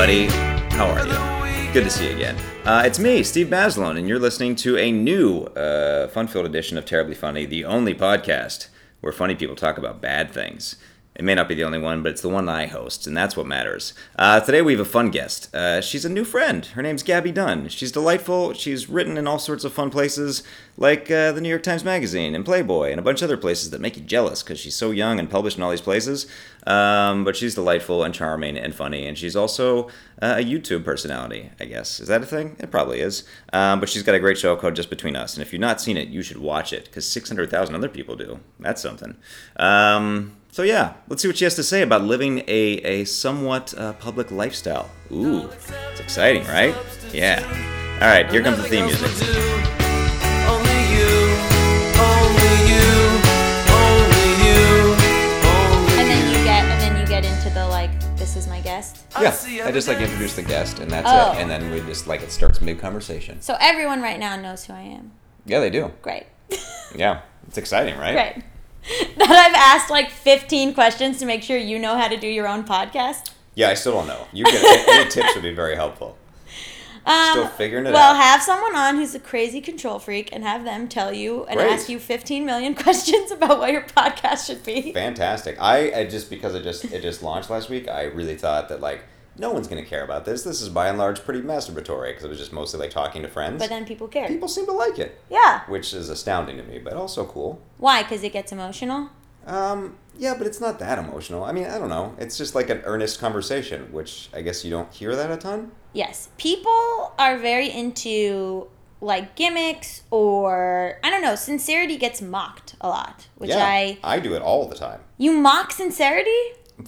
everybody. How are you? Good to see you again. Uh, it's me, Steve Basilone, and you're listening to a new uh, fun-filled edition of Terribly Funny, the only podcast where funny people talk about bad things. It may not be the only one, but it's the one I host, and that's what matters. Uh, today we have a fun guest. Uh, she's a new friend. Her name's Gabby Dunn. She's delightful. She's written in all sorts of fun places, like uh, the New York Times Magazine and Playboy, and a bunch of other places that make you jealous because she's so young and published in all these places. Um, but she's delightful and charming and funny, and she's also uh, a YouTube personality, I guess. Is that a thing? It probably is. Um, but she's got a great show called Just Between Us, and if you've not seen it, you should watch it because 600,000 other people do. That's something. Um, so yeah, let's see what she has to say about living a, a somewhat uh, public lifestyle. Ooh, it's exciting, right? Yeah. All right, here comes the theme music. Only you, only you, only you, only And then you get and then you get into the like this is my guest. Yeah, I just like introduce the guest, and that's Oh. it. And then we just like it starts mid conversation. So everyone right now knows who I am. Yeah, they do. Great. Yeah, it's exciting, right? Great. that I've asked like 15 questions to make sure you know how to do your own podcast. Yeah, I still don't know. You can any tips would be very helpful. Um, Still figuring it well, out. Well, have someone on who's a crazy control freak and have them tell you and Great. ask you 15 million questions about what your podcast should be. Fantastic. I, I just because it just it just launched last week. I really thought that like no one's gonna care about this. This is by and large pretty masturbatory because it was just mostly like talking to friends. But then people care. people seem to like it, yeah. which is astounding to me, but also cool. Why? Because it gets emotional. Um, yeah, but it's not that emotional. I mean, I don't know. It's just like an earnest conversation, which I guess you don't hear that a ton. Yes, people are very into like gimmicks or I don't know. Sincerity gets mocked a lot, which yeah, I I do it all the time. you mock sincerity.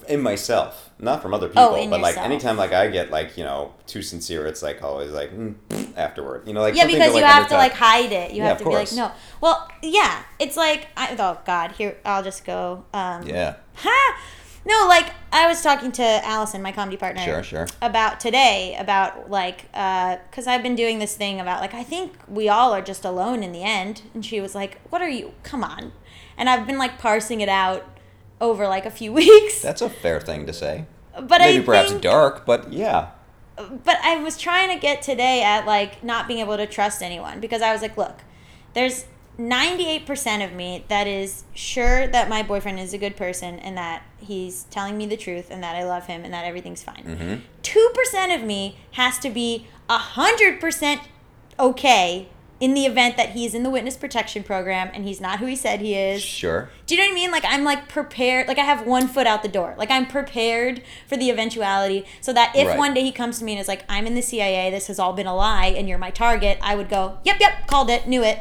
in myself, not from other people, Oh, but like yourself. anytime like I get like you know too sincere, it's like always like mm, afterward, you know, like Yeah, because to, you have to like hide it. You Yeah, have to be like no. Well, yeah, it's like I, oh god, here I'll just go. Um, yeah, Ha! No, like I was talking to Allison, my comedy partner. Sure, sure. About today, about like, because I've been doing this thing about like I think we all are just alone in the end, and she was like, "What are you? Come on," and I've been like parsing it out over like a few weeks. that's a fair thing to say. but Maybe I perhaps think, dark, but yeah, but I was trying to get today at like not being able to trust anyone because I was like, look, there's 98% of me that is sure that my boyfriend is a good person and that he's telling me the truth and that I love him and that everything's fine. Mm-hmm. 2% of me has to be 100% okay in the event that he's in the witness protection program and he's not who he said he is. sure. Do you know what I mean? Like I'm like prepared. Like I have one foot out the door. Like I'm prepared for the eventuality, so that if Right. one day he comes to me and is like, "I'm in the CIA. This has all been a lie, and you're my target," I would go, "Yep, yep, called it, knew it."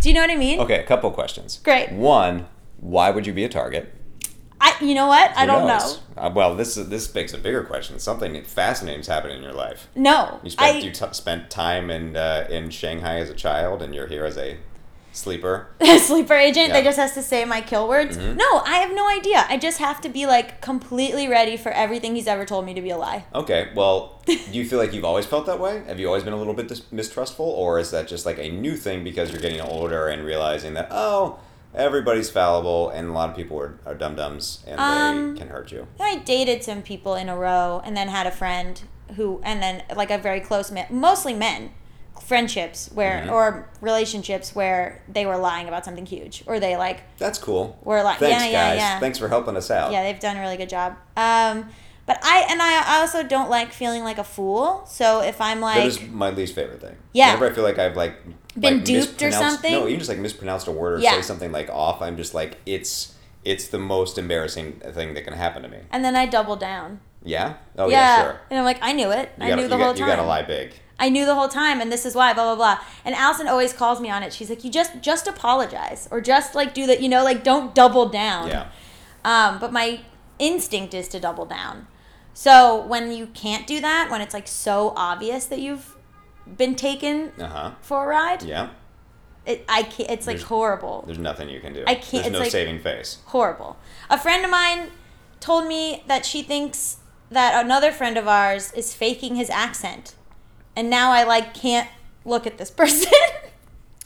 Do you know what I mean? Okay, a couple questions. Great. One, why would you be a target? I, you know what? I don't knows? know. Uh, well, this is, this begs a bigger question. Something fascinating's happened in your life. No, You spent I you t- spent time in uh, in Shanghai as a child, and you're here as a sleeper. sleeper agent. Yeah. They just has to say my kill words. Mhm. No, I have no idea. I just have to be like completely ready for everything he's ever told me to be a lie. Okay, well, do you feel like you've always felt that way? Have you always been a little bit dis- mistrustful, or is that just like a new thing because you're getting older and realizing that oh, everybody's fallible and a lot of people are, are dum dums and Um, they can hurt you? I dated some people in a row and then had a friend who, and then like a very close man, mostly men, friendships where, Mhm. or relationships where they were lying about something huge or they like That's cool. We're like, Thanks, yeah, yeah, guys. yeah. Thanks for helping us out. Yeah, they've done a really good job. Um, but I, and I also don't like feeling like a fool. So if I'm like, that is my least favorite thing. Yeah. Whenever I feel like I've like Been like, duped or something? No, even just like mispronounced a word or Yeah. say something like off. I'm just like it's it's the most embarrassing thing that can happen to me. and then I double down. Yeah. Oh yeah, sure. And I'm like, I knew it. You I gotta, knew the whole got, time. You gotta lie big. I knew the whole time, and this is why, blah blah blah. And Allison always calls me on it. She's like, "You just just apologize, or just like do that, you know, like don't double down." Yeah. Um, but my instinct is to double down. So when you can't do that, when it's like so obvious that you've been taken Uh huh. for a ride, Yeah. it I can't, it's like There's- horrible, There's nothing you can do. I can't- There's it's no like- saving face. horrible. A friend of mine told me that she thinks that another friend of ours is faking his accent, and now I like can't look at this person.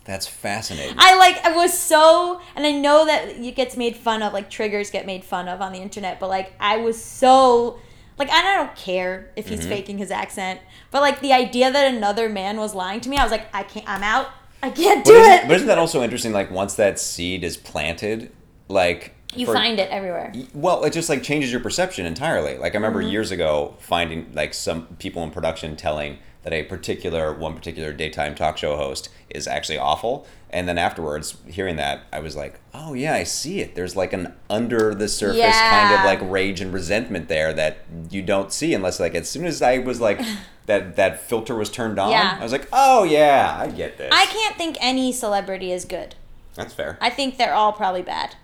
That's fascinating. I like I was so and I know that it gets made fun of like triggers get made fun of on the internet but like I was so Like I don't care if Mm-hmm. he's faking his accent, but like the idea that another man was lying to me, I was like, I can't. I'm out. I can't do But it. but isn't that also interesting? Like once that seed is planted, like you for- find it everywhere. Well, it just like changes your perception entirely. Like I remember Mm-hmm. years ago finding like some people in production telling that a particular one particular daytime talk show host is actually awful, and then afterwards hearing that, I was like, oh yeah, I see it. There's like an under the surface kind of like rage and resentment there that you don't see unless like as soon as I was like that that filter was turned on, Yeah. I was like, oh yeah, I get this. I can't think any celebrity is good. That's fair. I think they're all probably bad.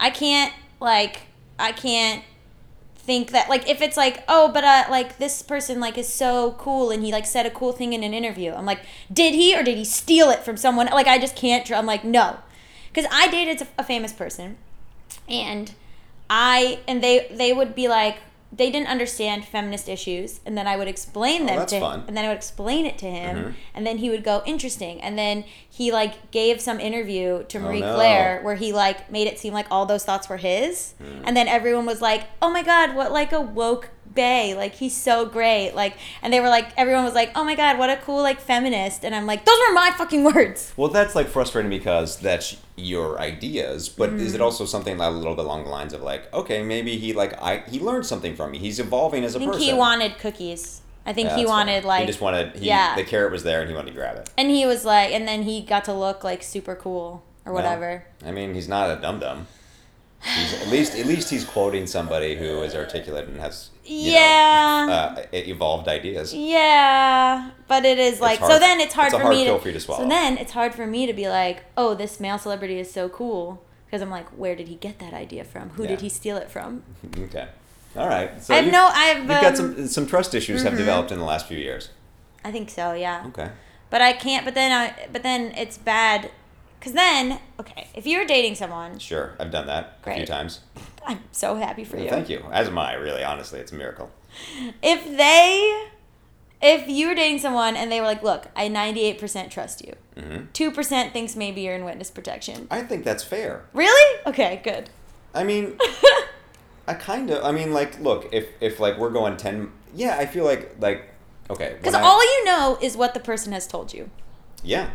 I can't like I can't think that like if it's like oh but uh like this person like is so cool and he like said a cool thing in an interview i'm like did he or did he steal it from someone? Like i just can't i'm like no. Because i dated a famous person and i and they they would be like they didn't understand feminist issues and then i would explain them Oh, that's to fun. and then i would explain it to him Mhm. and then he would go interesting and then he like gave some interview to marie Oh, no. claire where he like made it seem like all those thoughts were his Hmm. and then everyone was like oh my god what like a woke bay like he's so great like and they were like everyone was like oh my god what a cool like feminist and i'm like those were my fucking words Well, that's like frustrating because that's your ideas, but is Mm-hmm. it also something that a little bit along the lines of like, okay, maybe he like I he learned something from me. He's evolving as a i think person. he wanted cookies i think Yeah, he fair. wanted like he just wanted he, yeah. the carrot was there and he wanted to grab it. and he was like and then he got to look like super cool or whatever I mean, he's not a dum dum. He's at least at least he's quoting somebody who is articulate and has yeah know, uh, evolved ideas. Yeah, but it is like so. Then it's hard it's for hard me to. for to swallow. So then it's hard for me to be like, oh, this male celebrity is so cool because I'm like, where did he get that idea from? Who Yeah. did he steal it from? Okay, all right. So I have no. I have. You've got um, some some trust issues have developed in the last few years. I think so. Yeah. Okay. But I can't. But then I. But then it's bad. Cause then, okay, if you're dating someone, Sure, I've done that a few times. I'm so happy for you. Thank you. As am I, really, honestly. It's a miracle. If they, if you were dating someone and they were like, "Look, I 98% trust you. hmm 2% thinks maybe you're in witness protection." I think that's fair. Really? Okay, good. I mean, I kind of. I mean, like, look, if if like we're going ten, yeah, I feel like like okay. Because all you know is what the person has told you. yeah,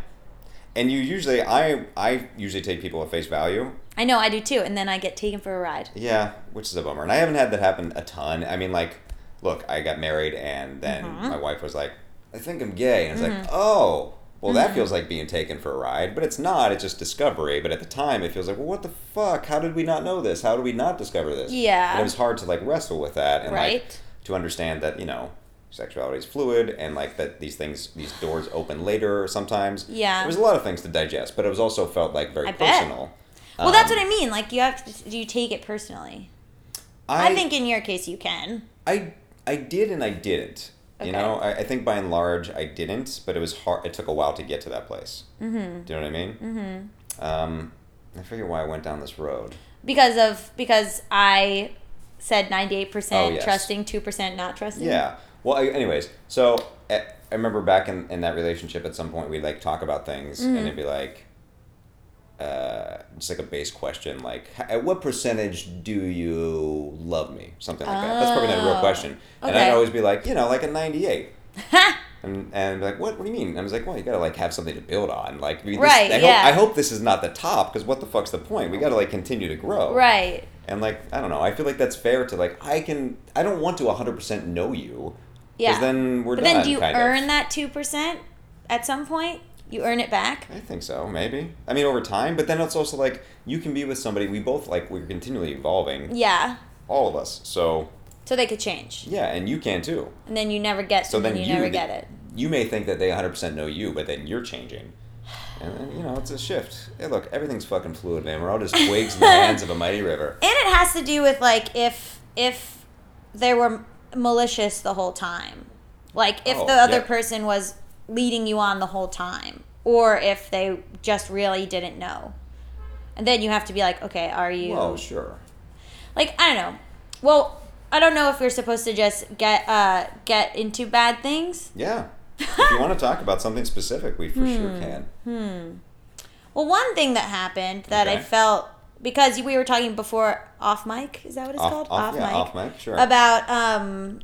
and you usually I I usually take people at face value. I know I do too, and then I get taken for a ride. Yeah, which is a bummer, and I haven't had that happen a ton. I mean, like, look, I got married, and then Mm-hmm. my wife was like, "I think I'm gay," and it's like, oh. Well, that feels like being taken for a ride, but it's not. It's just discovery. But at the time, it feels like, well, what the fuck? How did we not know this? How did we not discover this? Yeah. And it was hard to like wrestle with that and like to understand that you know sexuality is fluid and like that these things these doors open later sometimes. Yeah. There was a lot of things to digest, but it was also felt like very I bet. personal. Well, that's Um, what I mean. Like you have to. Do you take it personally? I, think in your case you can. I I did and I didn't. okay. You know, I, I think by and large I didn't, but it was hard. It took a while to get to that place. Mm-hmm. Do you know what I mean? Mm-hmm. Um, I forget why I went down this road. because of because I said ninety eight Oh, percent yes. trusting, two percent not trusting. Yeah. Well, I, anyways, so eh, I remember back in, in that relationship, at some point we'd like talk about things, Mm-hmm. and it'd be like, uh, just like a base question, like, at what percentage do you love me? Something like that. That's probably not a real Oh, question. And. I'd always be like, you know, like a ninety-eight. And, and be like, what? What do you mean? And I was like, well, you gotta like have something to build on. Like, I mean, this- Right, I, yeah. hope, I hope this is not the top because what the fuck's the point? We gotta like continue to grow. Right. And like, I don't know. I feel like that's fair to like. I can. I don't want to hundred percent know you. Yeah. then we're but done. then do you kind of. earn that two percent at some point? You earn it back. I think so, maybe. I mean, over time, but then it's also like you can be with somebody. We both like we're continually evolving, Yeah. all of us. So So they could change, yeah, and you can too. and then you never get. So then, then you, you never th- get it. You may think that they 100% know you, but then you're changing. And then, you know, it's a shift. Hey, look, everything's fucking fluid, man. We're all just twigs in the hands of a mighty river. And it has to do with like if if there were malicious the whole time, like if Oh, the other yeah. person was leading you on the whole time, or if they just really didn't know, and then you have to be like, okay, are you Well, sure. like I don't know. Well, I don't know if you're supposed to just get uh get into bad things. Yeah. if you want to talk about something specific, we for Hmm. sure can. Hmm. Well, one thing that happened that I felt because we were talking before off mic. Is that what it's Off- called? off- yeah, off mic, sure. About um,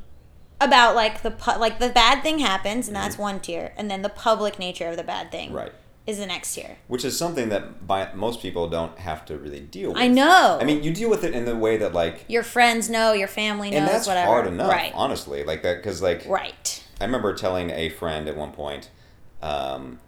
about like the pu- like the bad thing happens, and that's one tier, and then the public nature of the bad thing, Mm-hmm. Right. is the next tier. Which is something that by most people don't have to really deal with. I know. I mean, you deal with it in the way that like, Your friends know, your family knows, and that's whatever. hard enough, right? honestly. Like that, because like, Right. I remember telling a friend at one point, um,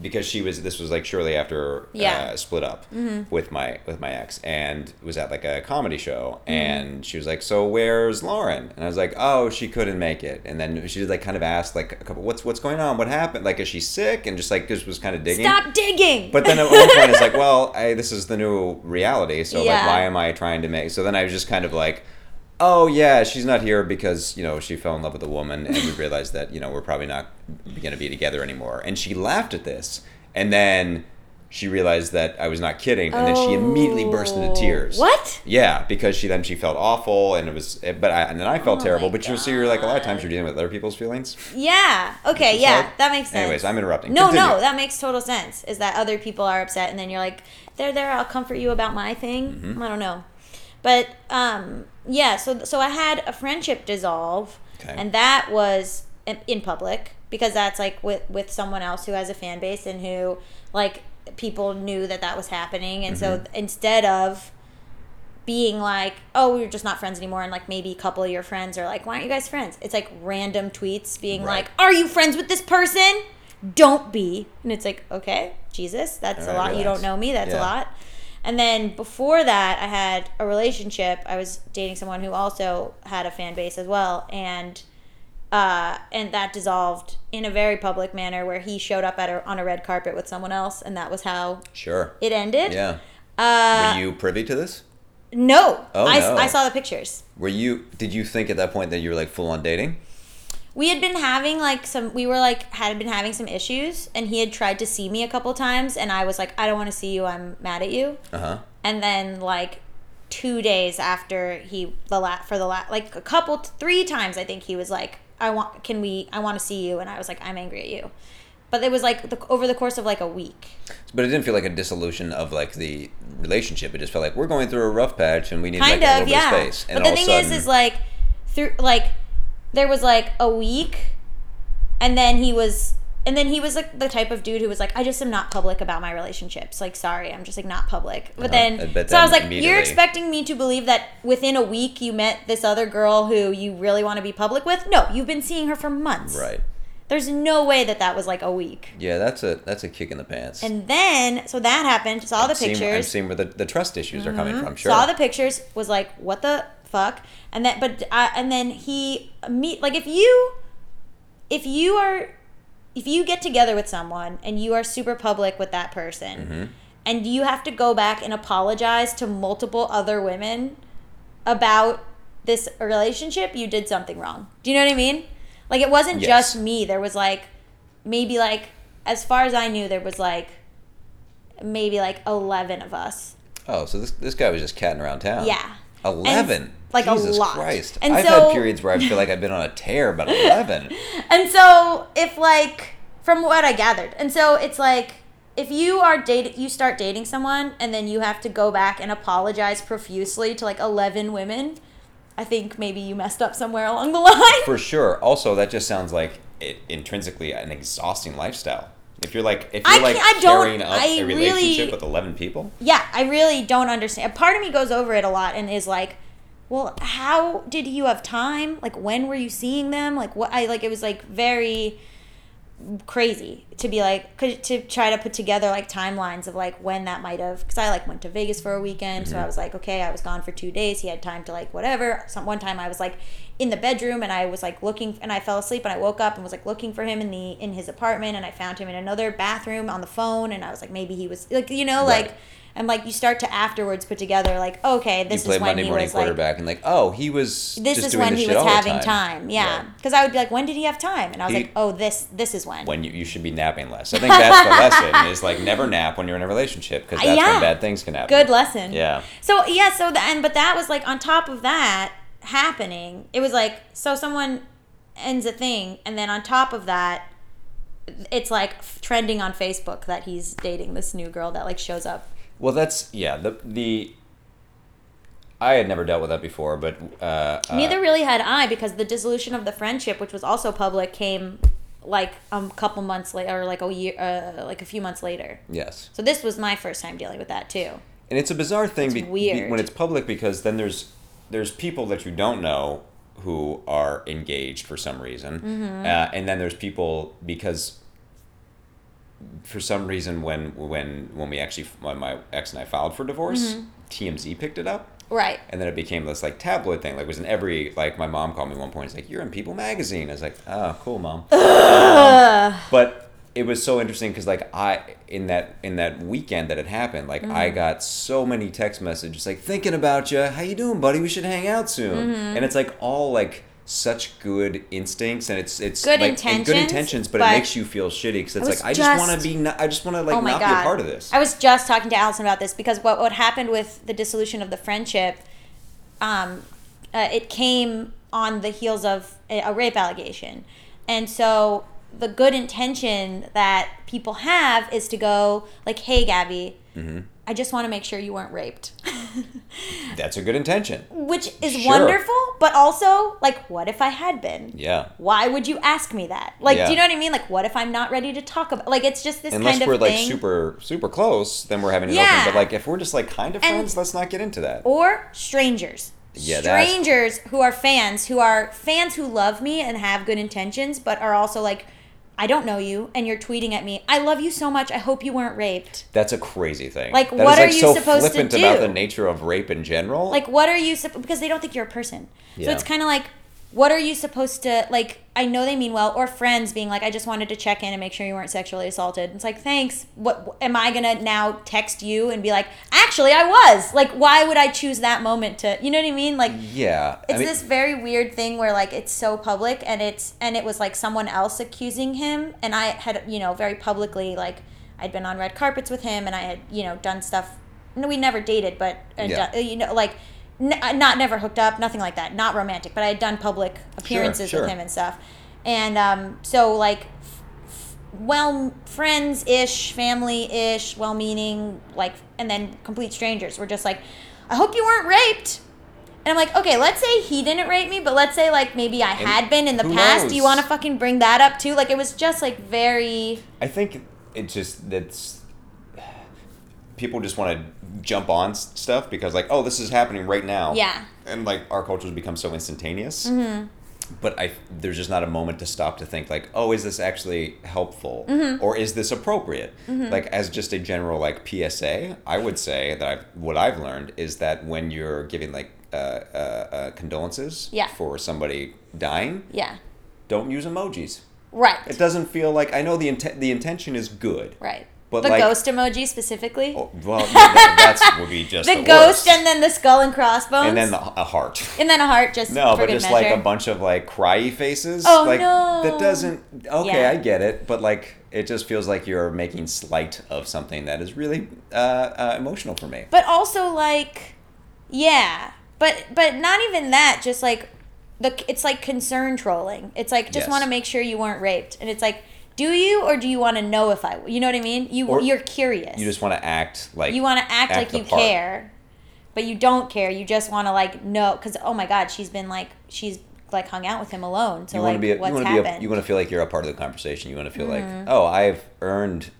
because she was this was like shortly after Yeah. Mm-hmm. uh, split up with my with my ex and was at like a comedy show Mm-hmm. and she was like so where's Lauren and I was like oh she couldn't make it and then she like kind of asked like a couple what's what's going on what happened like is she sick and just like just was kind of digging Stop digging. but then at one point it's like well I, this is the new reality so Yeah. like why am I trying to make so then I was just kind of like oh yeah she's not here because you know she fell in love with a woman and we realized that you know we're probably not going to be together anymore and she laughed at this and then she realized that I was not kidding and then she immediately burst into tears What? yeah because she then she felt awful and it was but I, and then I felt Oh terrible but you so you're like a lot of times you're dealing with other people's feelings Yeah. Okay. is Yeah. hard. That makes sense. Anyways, I'm interrupting. No, Continue. no, that makes total sense. Is that other people are upset, and then you're like, "They're there. I'll comfort you about my thing." Mm-hmm. I don't know, but um, yeah. So so I had a friendship dissolve, Okay. and that was in, public because that's like with with someone else who has a fan base and who like people knew that that was happening, and so Mm-hmm. instead of being like, oh, we're just not friends anymore, and like maybe a couple of your friends are like, why aren't you guys friends? It's like random tweets being Right. like, are you friends with this person? Don't be. And it's like, okay, Jesus, that's All a right, lot. You don't know me. That's a lot. And then before that, I had a relationship. I was dating someone who also had a fan base as well, and uh, and that dissolved in a very public manner where he showed up at a, on a red carpet with someone else, and that was how sure it ended. yeah Uh, were you privy to this no, Oh, I, no. I saw the pictures. Were you? Did you think at that point that you were like full on dating? We had been having like some we were like had been having some issues and he had tried to see me a couple times and i was like i don't want to see you i'm mad at you Uh huh. and then like two days after he the la for the la like a couple three times i think he was like i want can we i want to see you and i was like i'm angry at you but it was like the, over the course of like a week But it didn't feel like a dissolution of like the relationship. It just felt like we're going through a rough patch and we need kind like a of little yeah bit of space. And but the thing sudden, is is like through like there was like a week and then he was and then he was like the type of dude who was like i just am not public about my relationships like sorry i'm just like not public but Uh-huh. then so i was like you're expecting me to believe that within a week you met this other girl who you really want to be public with no you've been seeing her for months right? there's no way that that was like a week Yeah, that's a that's a kick in the pants. and then so that happened saw the I'm seeing- pictures I've seen where the, the trust issues are coming from. Sure. saw the pictures was like what the fuck. And that but uh, and then he meet like if you if you are if you get together with someone and you are super public with that person mm-hmm. and you have to go back and apologize to multiple other women about this relationship you did something wrong. Do you know what i mean? Like it wasn't yes. just me. There was like maybe like as far as i knew there was like maybe like 11 of us. Oh so this, this guy was just catting around town. Yeah. 11 like Jesus a lot. Christ. And I've so, had periods where I feel like I've been on a tear about eleven. and so if like from what I gathered, and so it's like if you are date you start dating someone and then you have to go back and apologize profusely to like eleven women. I think maybe you messed up somewhere along the line. For sure. Also, that just sounds like it, intrinsically an exhausting lifestyle. If you're like, if you're I, like I carrying up I a relationship really, with eleven people, yeah, I really don't understand. A part of me goes over it a lot and is like, well, how did you have time? Like, when were you seeing them? Like, what? I like it was like very crazy to be like to try to put together like timelines of like when that might have because I like went to Vegas for a weekend so I was like okay I was gone for two days he had time to like whatever some one time I was like in the bedroom and I was like looking and I fell asleep and I woke up and was like looking for him in the in his apartment and I found him in another bathroom on the phone and I was like maybe he was like you know Right. like and like you start to afterwards put together like okay this you play is when Monday he morning was like quarterback and like, oh, he was this just is when this he was having time, yeah Right. because I would be like when did he have time and I was He- like oh this this is when When you, you should be napping less. I think that's the lesson is like never nap when you're in a relationship because that's Yeah. when bad things can happen. good lesson Yeah. So yeah, so the and but that was like on top of that happening, it was like so someone ends a thing, and then on top of that, it's like trending on Facebook that he's dating this new girl that like shows up Well, that's yeah. The the I had never dealt with that before, but uh, uh, Neither really had I because the dissolution of the friendship, which was also public, came like a couple months later, or like a year, uh, like a few months later. yes, So this was my first time dealing with that too. and it's a bizarre thing It's be- be- when it's public because then there's there's people that you don't know who are engaged for some reason, Mm-hmm. uh, and then there's people because for some reason when when when we actually when my ex and I filed for divorce, Mm-hmm. TMZ picked it up. Right. And then it became this like tabloid thing. Like it was in every like my mom called me one point. It's like you're in People Magazine. I was like, oh, cool, mom. Um, but it was so interesting because like I in that in that weekend that it happened, like Mm-hmm. I got so many text messages like thinking about you. How you doing, buddy? We should hang out soon. Mm-hmm. And it's like all like such good instincts and it's it's Good like, and good intentions, intentions, but, but it makes you feel shitty because it's was like I just want to be. Not, I just want to like oh not god. be a part of this. I was just talking to Allison about this because what what happened with the dissolution of the friendship, um, uh, it came on the heels of a, a rape allegation, and so the good intention that people have is to go like, "Hey, Gabby, Mm-hmm. I just want to make sure you weren't raped," That's a good intention. which is Sure. wonderful, but also like, what if I had been? Yeah. Why would you ask me that? Like, Yeah. do you know what I mean? Like, what if I'm not ready to talk about? Like, it's just this Unless kind of we're like super super close, then we're having an Yeah. open. But like if we're just like kind of And- friends, let's not get into that. or strangers. Yeah, strangers who are fans, who are fans who love me and have good intentions, but are also like, I don't know you, and you're tweeting at me. I love you so much. I hope you weren't raped. That's a crazy thing. Like, That is, what are you so supposed to flippant about the nature of rape in general? Like, what are you because they don't think you're a person. Yeah. So it's kind of like, what are you supposed to like? I know they mean well, or friends being like, I just wanted to check in and make sure you weren't sexually assaulted. It's like, thanks. What am I gonna now text you and be like, actually, I was. Like, why would I choose that moment to? You know what I mean? Like, yeah, it's I mean, this very weird thing where like it's so public and it's and it was like someone else accusing him and i had you know very publicly like i'd been on red carpets with him and i had you know done stuff no we never dated but and Yeah. done- uh, you know like n- uh, not never hooked up nothing like that not romantic but i had done public appearances sure. with him and stuff and um so like f- f- well friends ish family ish well meaning like and then complete strangers were just like i hope you weren't raped and I'm like, okay, let's say he didn't rape me, but let's say like maybe I had been in the past. Do you want to fucking bring that up too? Like it was just like very I think it just that's people just want to jump on stuff because like oh this is happening right now Yeah. and like our cultures become so instantaneous Mm-hmm. but i there's just not a moment to stop to think like oh is this actually helpful Mm-hmm. or is this appropriate like as just a general like psa i would say that I've, what i've learned is that when you're giving like uh, uh, uh, condolences Yeah. for somebody dying yeah. don't use emojis Right. it doesn't feel like i know the intent the intention is good right. But, the like- ghost emoji specifically. Oh, well, yeah, that, that's would be just the, the, ghost worst. and then the skull and crossbones. and then the, a heart. and then a heart just No, but just measure. like a bunch of like cryy faces. Oh, like, no. That doesn't. Okay, Yeah. I get it, but like it just feels like you're making slight of something that is really uh, uh, emotional for me. but also like yeah but but not even that just like the it's like concern trolling it's like just Yes. want to make sure you weren't raped and it's like do you or do you want to know if i you know what i mean you Or you're curious You just want to act like you want to act, like you part. care but you don't care you just want to like know because oh my god she's been like she's like hung out with him alone so You like want to be. A, what's you want to happened Mm-hmm. be. A, you want to feel like you're a part of the conversation. You want to feel like, oh, I've earned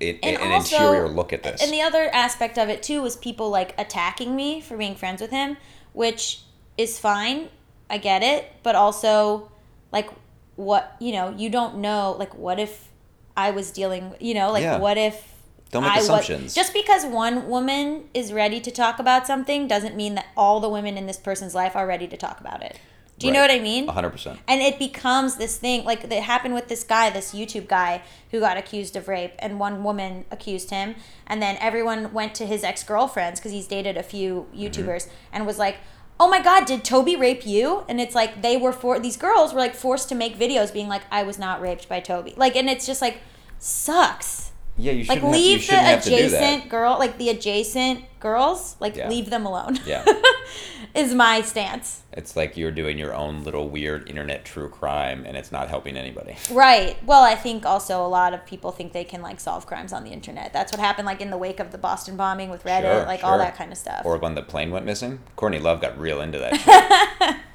it, and an also- interior look at this. And the other aspect of it too was people like attacking me for being friends with him, which is fine. I get it, but also like what you know, you don't know like what if I was dealing, you know, like Yeah. what if Don't make I was- assumptions. just because one woman is ready to talk about something doesn't mean that all the women in this person's life are ready to talk about it. Do you know what I mean? hundred percent. and it becomes this thing like it happened with this guy this youtube guy who got accused of rape and one woman accused him and then everyone went to his ex-girlfriends because he's dated a few mm-hmm. youtubers and was like oh my god did toby rape you and it's like they were for these girls were like forced to make videos being like i was not raped by toby like and it's just like sucks Yeah, you Like have, you leave the have that. adjacent girl, like the adjacent girls, like Yeah. leave them alone. Yeah. is my stance. It's like you're doing your own little weird internet true crime, and it's not helping anybody. Right. Well, I think also a lot of people think they can like solve crimes on the internet. That's what happened like in the wake of the Boston bombing with Reddit, Sure, like all that kind of stuff. Or when the plane went missing, Courtney Love got real into that.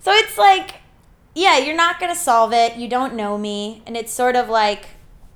So it's like, yeah, you're not going to solve it. You don't know me. And it's sort of like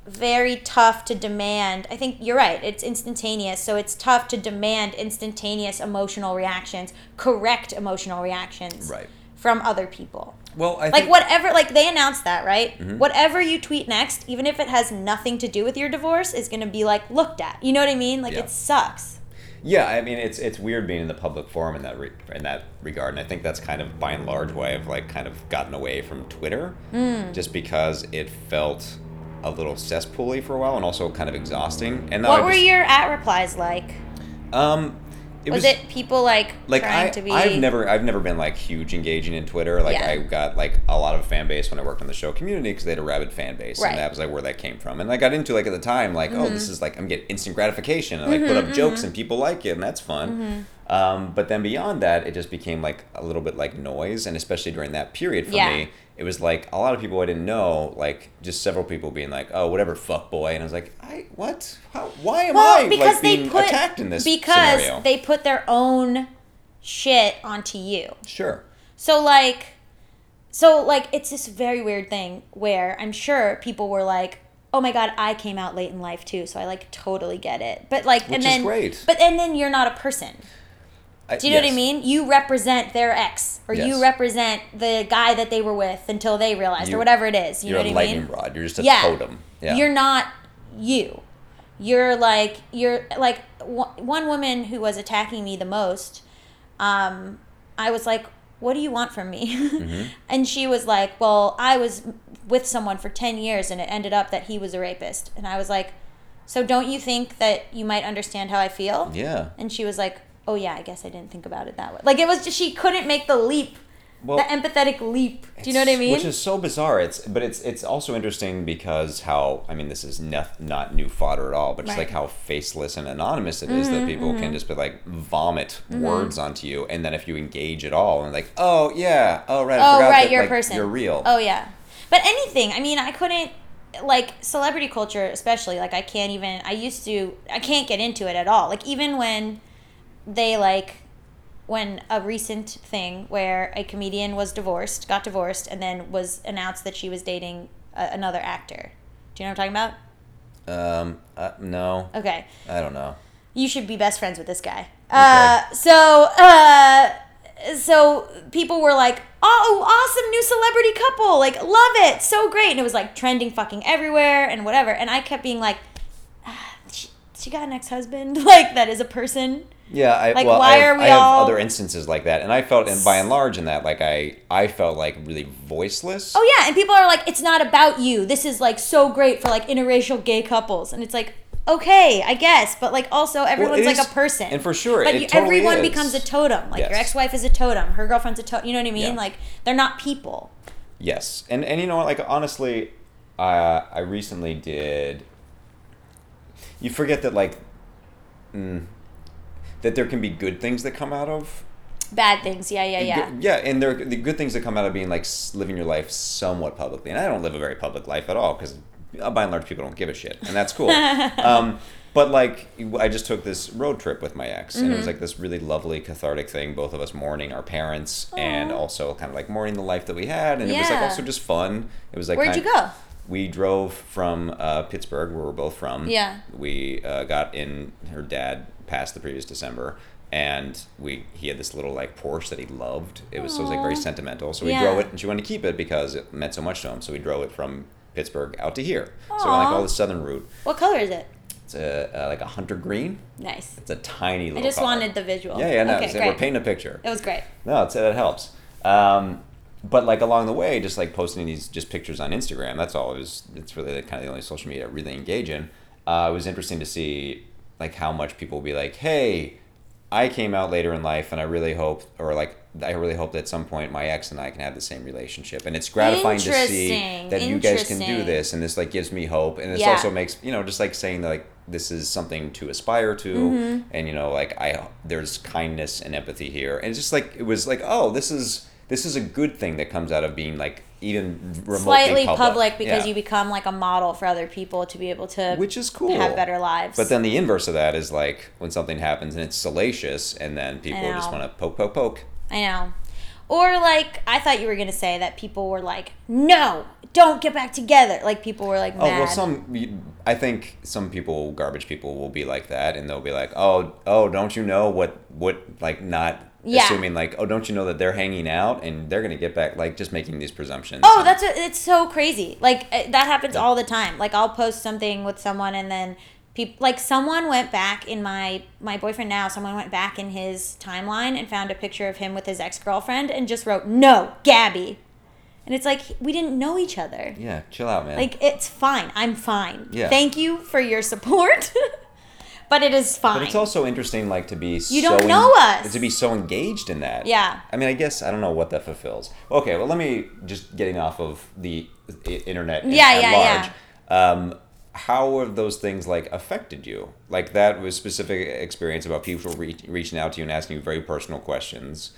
very tough to demand. I think you're right. It's instantaneous. So it's tough to demand instantaneous emotional reactions, correct emotional reactions Right. from other people. well, I Like whatever, like they announced that, right? Mm-hmm. Whatever you tweet next, even if it has nothing to do with your divorce, is going to be like looked at. You know what I mean? Like Yeah. it sucks. Yeah, I mean it's it's weird being in the public forum in that re- in that regard, and I think that's kind of by and large why I've like kind of gotten away from Twitter, Hmm. just because it felt a little cesspooly for a while and also kind of exhausting. And What were just, your at replies like? um, it Was, was, it people like, like trying I, to be? I've never I've never been like huge engaging in Twitter. Like Yeah. I got like a lot of fan base when I worked on the show Community because they had a rabid fan base, Right. Mm-hmm. and that was like where that came from. And I got into like at the time like oh this is like I'm getting instant gratification and like put up jokes and people like it and that's fun. Mm-hmm. Um, but then beyond that, it just became like a little bit like noise, and especially during that period for Yeah. me, it was like a lot of people I didn't know, like just several people being like, "Oh, whatever, fuck boy," and I was like, "I what? How? Why am well, I because like they being put attacked in this because scenario?" they put their own shit onto you. sure. So like so like it's this very weird thing where I'm sure people were like, "Oh my god, I came out late in life too." So I like totally get it. But like Which and is then great. But and then you're not a person. I- Do you know what I mean? You represent their ex or you represent the guy that they were with until they realized You- or whatever it is. You You're know a what I lightning mean? rod. You're just a Yeah. totem. Yeah. You're not you. You're like you're like one one woman who was attacking me the most. Um, I was like, "What do you want from me?" Mm-hmm. and she was like, "Well, I was with someone for ten years, and it ended up that he was a rapist." And I was like, "So don't you think that you might understand how I feel?" yeah. And she was like, "Oh yeah, I guess I didn't think about it that way." Like it was just she couldn't make the leap, Well, the empathetic leap. Do you know what I mean? Which is so bizarre. It's but it's it's also interesting because how I mean this is not, not new fodder at all, but just Right. Mm-hmm, like how faceless and anonymous it is that people can just be like vomit words onto you, and then if you engage at all and like, oh yeah, oh right, I oh right, that, you're like, a person. you're real. Oh yeah, but anything. I mean, I couldn't like celebrity culture, especially. Like I can't even. I used to. I can't get into it at all. Like even when they like when a recent thing where a comedian was divorced, got divorced, and then was announced that she was dating a, another actor. Do you know what I'm talking about? Um, uh, no. Okay. I don't know. you should be best friends with this guy. Uh, so, uh, so people were like, "Oh, awesome new celebrity couple! Like, love it, so great!" And it was like trending fucking everywhere and whatever. And I kept being like, ah, she, "She got an ex-husband, like that is a person." Yeah, I, Like, well, why I have, are we I have all- other instances like that, and I felt, and by and large, in that, like I, I felt like really voiceless. Oh yeah, and people are like, "It's not about you. This is like so great for like interracial gay couples," and it's like. Okay, I guess, but like also everyone's it like a person, and for sure, But you, totally everyone is. becomes a totem. Like your ex-wife is a totem, her girlfriend's a totem. You know what I mean? Yeah. Like they're not people. Yes, and and you know what? Like honestly, uh, I recently did. You forget that like, mm, that there can be good things that come out of. Bad things, yeah, yeah, yeah. Good- yeah, and there are the good things that come out of being like living your life somewhat publicly. And I don't live a very public life at all because by and large people don't give a shit, and that's cool. um, but like, I just took this road trip with my ex, and it Mm-hmm. was like this really lovely cathartic thing. Both of us mourning our parents, and also kind of like mourning the life that we had, and it was like also just fun. It was like Where'd you go? we drove from uh, Pittsburgh, where we're both from. Yeah. We uh, got in. Her dad passed the previous December, and we he had this little like Porsche that he loved. It was so it was like very sentimental. So we Yeah. drove it, and she wanted to keep it because it meant so much to him. So we drove it from Pittsburgh out to here. So we like all the southern route. What color is it? It's a uh, like a hunter green. Nice. It's a tiny little. I just wanted the visual. Yeah, yeah, no. Okay, we're painting a picture. It was great. No, it's, that helps. Um, but like along the way, just like posting these just pictures on Instagram. That's all. It was. It's really the kind of the only social media I really engage in. Uh, it was interesting to see like how much people will be like, "Hey, I came out later in life, and I really hope, or like, I really hope that at some point my ex and I can have the same relationship, and it's gratifying to see that you guys can do this, and this like gives me hope, and this Yeah. also makes you know just like saying that, like this is something to aspire to, Mm-hmm. and you know like I there's kindness and empathy here, and it's just like it was like oh this is this is a good thing that comes out of being like even remotely Slightly public, public, because Yeah. you become like a model for other people to be able to which is cool have better lives. But then the inverse of that is like when something happens and it's salacious, and then people just want to poke, poke, poke. I know. Or like I thought you were gonna say that people were like, no, don't get back together. Like people were like Oh well, some I think some people, garbage people, will be like that, and they'll be like, "Oh, oh, don't you know what, what, like, not Yeah. assuming like, oh, don't you know that they're hanging out and they're gonna get back, like, just making these presumptions." Oh, that's what, it's so crazy. Like uh, that happens all the time. Like I'll post something with someone and then people like someone went back in my my boyfriend now, someone went back in his timeline and found a picture of him with his ex-girlfriend and just wrote, "No, Gabby." And it's like we didn't know each other. yeah, chill out, man. Like it's fine. I'm fine. Yeah. Thank you for your support. but it is fine. But it's also interesting, like to be You so don't know us. to be so engaged in that. Yeah. I mean, I guess I don't know what that fulfills. Okay, well, let me just getting off of the internet. Yeah, at yeah, large, Um, how have those things like affected you? Like that was specific experience about people re- reaching out to you and asking you very personal questions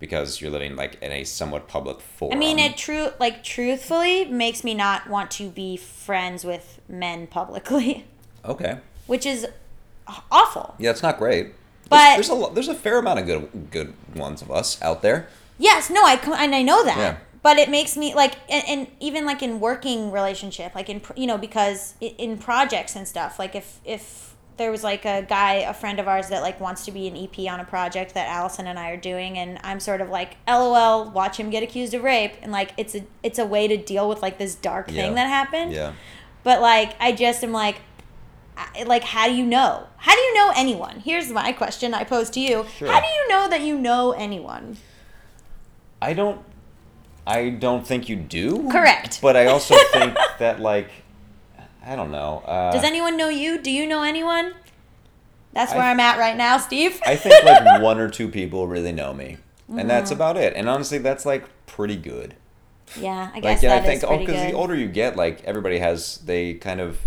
because you're living like in a somewhat public forum. I mean, it true like truthfully makes me not want to be friends with men publicly, Okay. which is awful. Yeah, it's not great. But- there's, there's a there's a fair amount of good good ones of us out there. Yes, no, I and I know that. Yeah. But it makes me like, and, and even like in working relationship, like in you know because in projects and stuff, like if if there was like a guy, a friend of ours that like wants to be an EP on a project that Allison and I are doing, and I'm sort of like, LOL, watch him get accused of rape, and like it's a it's a way to deal with like this dark Yeah. thing that happened. Yeah. But like, I just am like, like, how do you know? How do you know anyone? Here's my question I pose to you: Sure. How do you know that you know anyone? I don't. I don't think you do. Correct. But I also think that like, I don't know. Uh, Does anyone know you? Do you know anyone? That's where I, am at right now, Steve. I think like one or two people really know me, and Mm-hmm. that's about it. And honestly, that's like pretty good. yeah, I guess Like, yeah, I think pretty because the older you get, like everybody has, they kind of.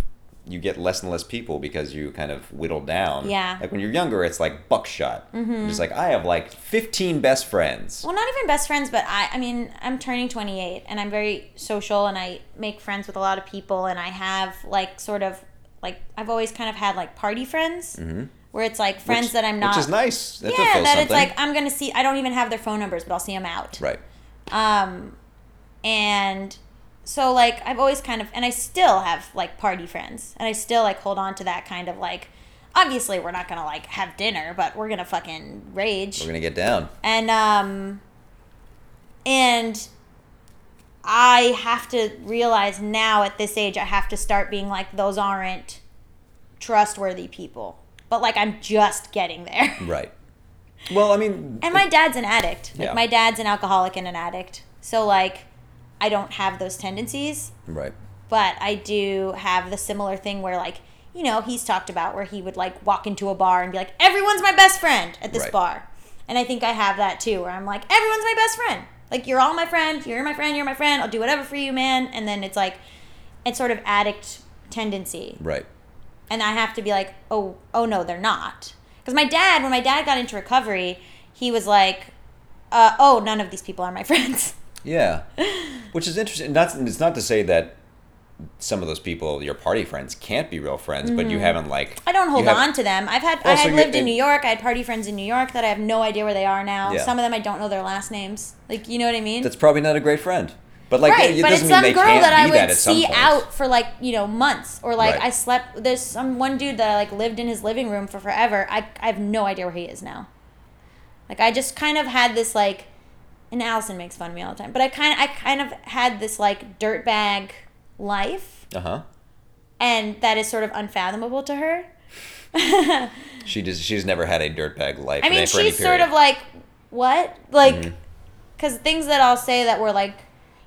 You get less and less people because you kind of whittle down. Yeah. Like when you're younger, it's like buckshot. Mm-hmm. Just like I have like 15 best friends. well, not even best friends, but I, I mean, I'm turning 28 and I'm very social and I make friends with a lot of people and I have like sort of like I've always kind of had like party friends where it's like friends Which- that I'm not. Which is nice. That yeah, that it's like I'm gonna see. I don't even have their phone numbers, but I'll see them out. Right. Um, and so like I've always kind of, and I still have like party friends, and I still like hold on to that kind of like. Obviously, we're not gonna like have dinner, but we're gonna fucking rage. We're gonna get down. and um, and I have to realize now at this age, I have to start being like those aren't trustworthy people. But like I'm just getting there. Right. Well, I mean, And my dad's an addict. Like Yeah. my dad's an alcoholic and an addict. So like I don't have those tendencies, right. but I do have the similar thing where like, you know, he's talked about where he would like walk into a bar and be like, "Everyone's my best friend at this Right. bar." And I think I have that too where I'm like, "Everyone's my best friend." Like you're all my friend, you're my friend, you're my friend. I'll do whatever for you, man. And then it's like it's sort of addict tendency Right. and I have to be like, oh, oh no, they're not. Because my dad, when my dad got into recovery, he was like, uh, oh, none of these people are my friends. Yeah, which is interesting. Not it's not to say that some of those people, your party friends, can't be real friends, but you haven't like. Mm-hmm. I don't hold have- on to them. I've had Oh, I so had you- lived in New York. I had party friends in New York that I have no idea where they are now. Yeah. Some of them I don't know their last names. Like you know what I mean? That's probably not a great friend. But like, right, it but doesn't it's some girl that I be that would see out for like you know months, or like Right. I slept. There's some one dude that I like lived in his living room for forever. I I have no idea where he is now. Like I just kind of had this like, and Allison makes fun of me all the time, but I kind of I kind of had this like dirtbag life, Uh huh. and that is sort of unfathomable to her. She just she's never had a dirtbag life. I mean, any- for any she's sort of like, what? Like, Mm-hmm. because things that I'll say that were like,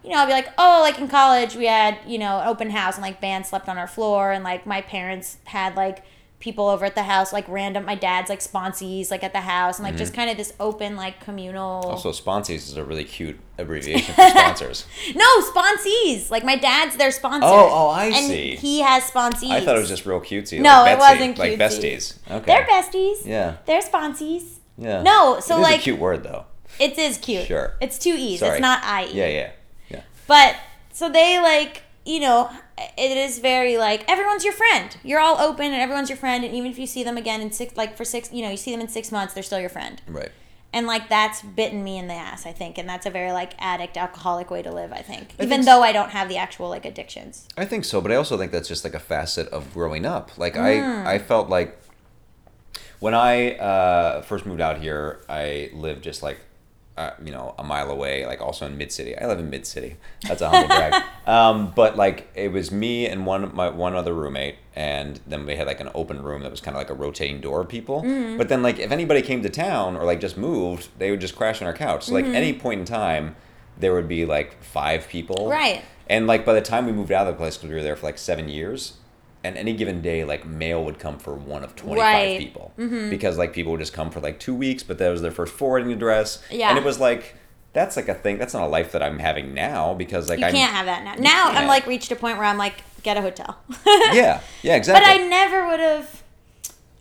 you know, I'll be like, oh, like in college we had, you know, open house and like bands slept on our floor and like my parents had like people over at the house, like random my dad's like sponsees like at the house and like just kind of this open like communal Mm-hmm. Also, sponsees is a really cute abbreviation for sponsors. No, sponsees. Like my dad's their sponsor. Oh, oh, I and see. He has sponsees. I thought it was just real cutesy. No, like it wasn't Like besties. Okay. They're besties. Yeah. They're sponsees. Yeah. No, so like. it is a cute word though. it is cute. Sure. It's two e's. Sorry. It's not i e. Yeah, yeah, yeah. But so they like, you know, it is very like everyone's your friend. You're all open and everyone's your friend and even if you see them again in six like for six, you know, you see them in 6 months, they're still your friend. Right. And like that's bitten me in the ass, I think, and that's a very like addict alcoholic way to live, I think. I Even think though I don't have the actual like addictions. I think so, but I also think that's just like a facet of growing up. Like Hmm. I, I felt like when I uh, first moved out here, I lived just like, uh, you know, a mile away, like also in Mid City. I live in Mid City. That's a humble brag. Um, but like it was me and one my one other roommate, and then we had like an open room that was kind of like a rotating door of people. Mm-hmm. But then like if anybody came to town or like just moved, they would just crash on our couch. So like Mm-hmm. any point in time, there would be like five people. Right. And like by the time we moved out of the place, because we were there for like seven years, and any given day, like mail would come for one of twenty five Right. people mm-hmm. because like people would just come for like two weeks, but that was their first forwarding address. Yeah. And it was like that's like a thing. That's not a life that I'm having now because like I'm can't have that now. Now I'm like reached a point where I'm like, get a hotel. yeah yeah exactly. But I never would have.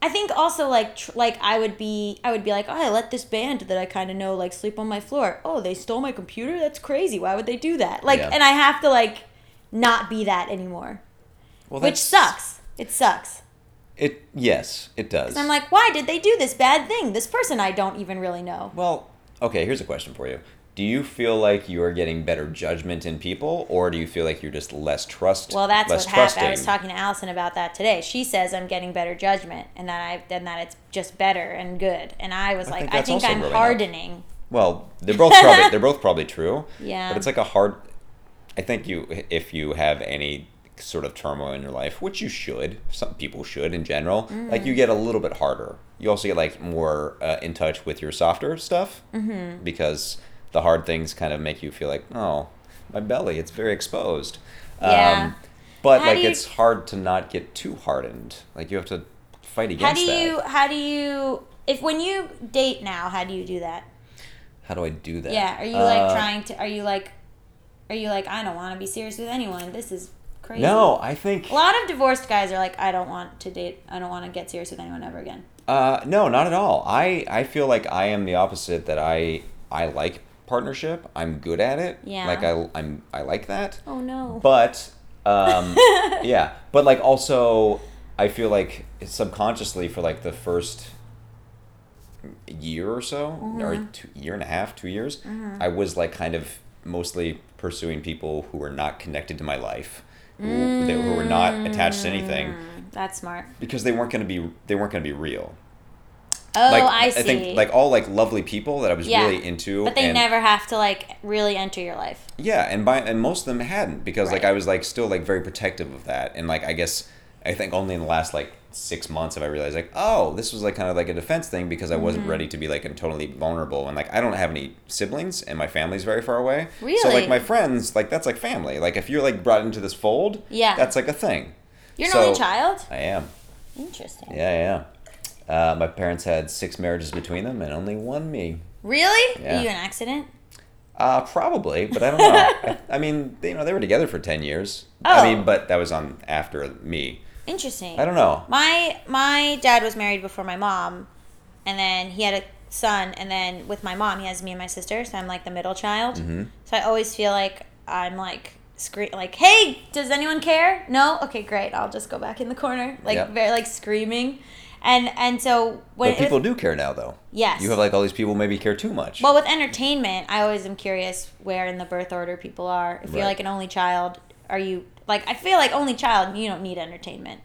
I think also like tr- like I would be I would be like oh I let this band that I kind of know like sleep on my floor oh they stole my computer that's crazy why would they do that like Yeah. and I have to like not be that anymore well, which sucks it sucks It yes it does. I'm like why did they do this bad thing this person I don't even really know well okay. Here's a question for you. Do you feel like you are getting better judgment in people, or do you feel like you're just less trust? well that's what happened I was talking to Allison about that today she says I'm getting better judgment and that I and that it's just better and good and I was I like I think I'm up. hardening Well, they're both probably they're both probably true. Yeah. But it's like a hard. I think you if you have any sort of turmoil in your life, which you should, some people should in general, like Mm. you get a little bit harder. You also get like more uh, in touch with your softer stuff mm-hmm. because the hard things kind of make you feel like, oh, my belly, it's very exposed. Yeah. but How like you- it's hard to not get too hardened. Like you have to fight against How do that. you? How do you? If when you date now, how do you do that? How do I do that? Yeah. Are you like Uh, trying to? Are you like? Are you like? I don't want to be serious with anyone. This is crazy. No, I think. A lot of divorced guys are like, I don't want to date. I don't want to get serious with anyone ever again. Uh, no, not at all. I, I feel like I am the opposite. That I I like partnership. I'm good at it. Yeah. Like I I'm I like that. Oh no. But um, yeah. But like also, I feel like subconsciously for like the first year or so, Mm-hmm. or two, year and a half, two years, I was like kind of mostly pursuing people who were not connected to my life, who, they, who were not attached to anything Mm, That's smart. because they weren't going to be they weren't going to be real Oh, like I see. think like all like lovely people that I was Yeah. really into. but they and, never have to like really enter your life. Yeah, and by and most of them hadn't because like I was like still like very protective of that, and like I guess I think only in the last like six months have I realized like oh this was like kind of like a defense thing because I Mm-hmm. wasn't ready to be like and totally vulnerable and like I don't have any siblings and my family's very far away. Really? So like my friends like that's like family. Like if you're like brought into this fold, Yeah. that's like a thing. You're an only child. I am. Interesting. Yeah, yeah. Uh, my parents had six marriages between them and only one me. Really? Yeah. Are you an accident? Uh, probably, but I don't know. I, I mean, they, you know, they were together for ten years. Oh. I mean, but that was on after me. Interesting. I don't know. My my dad was married before my mom, and then he had a son, and then with my mom, he has me and my sister. So I'm like the middle child. Mm-hmm. So I always feel like I'm like scream like, "Hey, does anyone care? No? Okay, great. I'll just go back in the corner, like very like screaming." And and so when But people do care now, though. Yes. You have like all these people maybe care too much. well with entertainment, I always am curious where in the birth order people are. If you're like an only child, are you like I feel like only child, you don't need entertainment.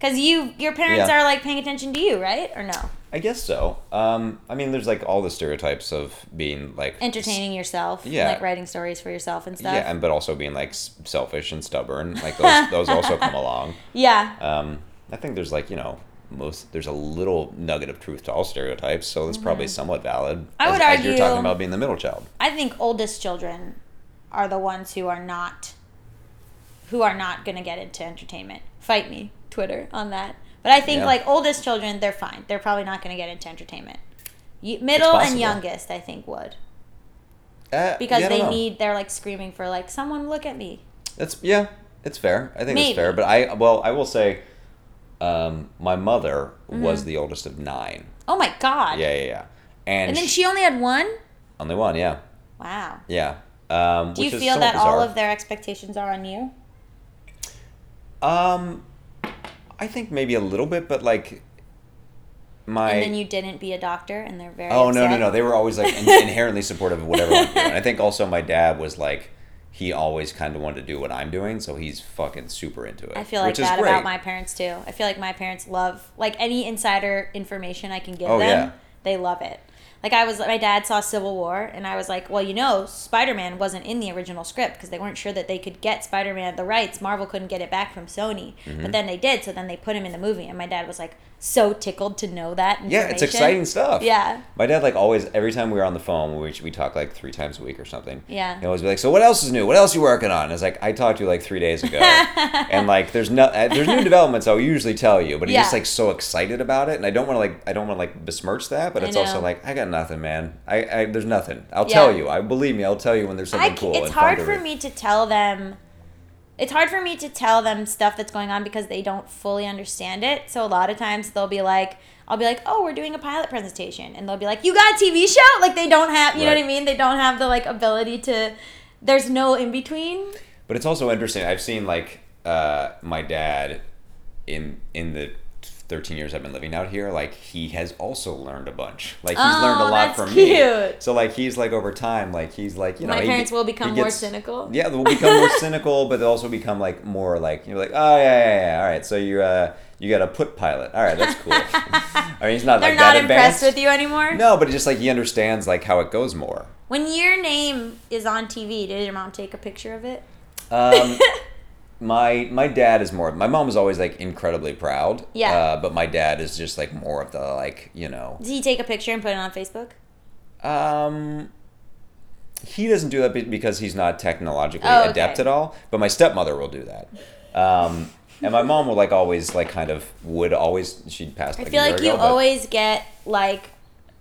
Cuz you your parents Yeah. are like paying attention to you, right? Or no? I guess so. Um, I mean, there's like all the stereotypes of being like Entertaining yourself, Yeah. like writing stories for yourself and stuff. Yeah, and but also being like s- selfish and stubborn. Like those, those also come along. yeah. Um, I think there's like you know most there's a little nugget of truth to all stereotypes, so it's probably somewhat valid. Mm-hmm. I as, would as you're talking about being the middle child. I think oldest children are the ones who are not who are not going to get into entertainment. Fight me, Twitter, on that. But I think Yeah. like oldest children, they're fine. They're probably not going to get into entertainment. Middle and youngest, I think would Uh, because yeah, they know. need. They're like screaming for like someone look at me. That's yeah, it's fair. I think Maybe. it's fair. But I well, I will say, um, my mother Mm-hmm. was the oldest of nine. Oh my god! Yeah, yeah, yeah. And, And then sh- she only had one. only one. Yeah, Wow. yeah. Um, Do you feel that all of their expectations are on you? Um, I think maybe a little bit, but like my. and then you didn't be a doctor, and they're very. Oh no no no! They were always like in- inherently supportive of whatever I'm doing. I think also my dad was like, he always kind of wanted to do what I'm doing, so he's fucking super into it. I feel like which is that great. about my parents too. I feel like my parents love like any insider information I can give Oh, them. yeah. They love it. Like I was, my dad saw Civil War, and I was like, well, you know, Spider Man wasn't in the original script because they weren't sure that they could get Spider Man the rights. Marvel couldn't get it back from Sony, Mm-hmm. but then they did. So then they put him in the movie, and my dad was like so tickled to know that. Yeah, it's exciting stuff. Yeah. My dad like always every time we were on the phone, we we talk like three times a week or something. Yeah. He always be like, "So what else is new? What else you working on?" It's like I talked to you like three days ago, and like there's no uh, there's new developments. I'll usually tell you, but he's just like so excited about it, and I don't want to like I don't want to like besmirch that, but it's also like I got nothing, man. I, I there's nothing. I'll Yeah. tell you. I believe me. I'll tell you when there's something c- cool. it's hard for me to tell them it's hard for me to tell them stuff that's going on because they don't fully understand it. So a lot of times they'll be like i'll be like oh we're doing a pilot presentation. And they'll be like you got a tv show? Like they don't have you know what i mean? They don't have the like ability to there's no in between. But it's also interesting. I've seen like uh, my dad in in the 13 years I've been living out here. Like he has also learned a bunch. Like he's learned a Oh, lot from me. So like he's like over time, like he's like you know My he- parents will become he more cynical? Yeah, they'll become more cynical, but they'll also become like more like you're like oh yeah yeah yeah all right. So you uh you got a put pilot. All right, that's cool. I mean he's not they're like not that impressed advanced. with you anymore No, but just like he understands like how it goes more. when your name is on tv did your mom take a picture of it Um, my my dad is more. My mom is always like incredibly proud. Yeah. Uh, but my dad is just like more of the like you know. did he take a picture and put it on facebook Um, he doesn't do that because he's not technologically Oh, okay. adept at all. But my stepmother will do that. Um, and my mom will like always like kind of would always she'd pass. I Like, feel a year like you ago, always get like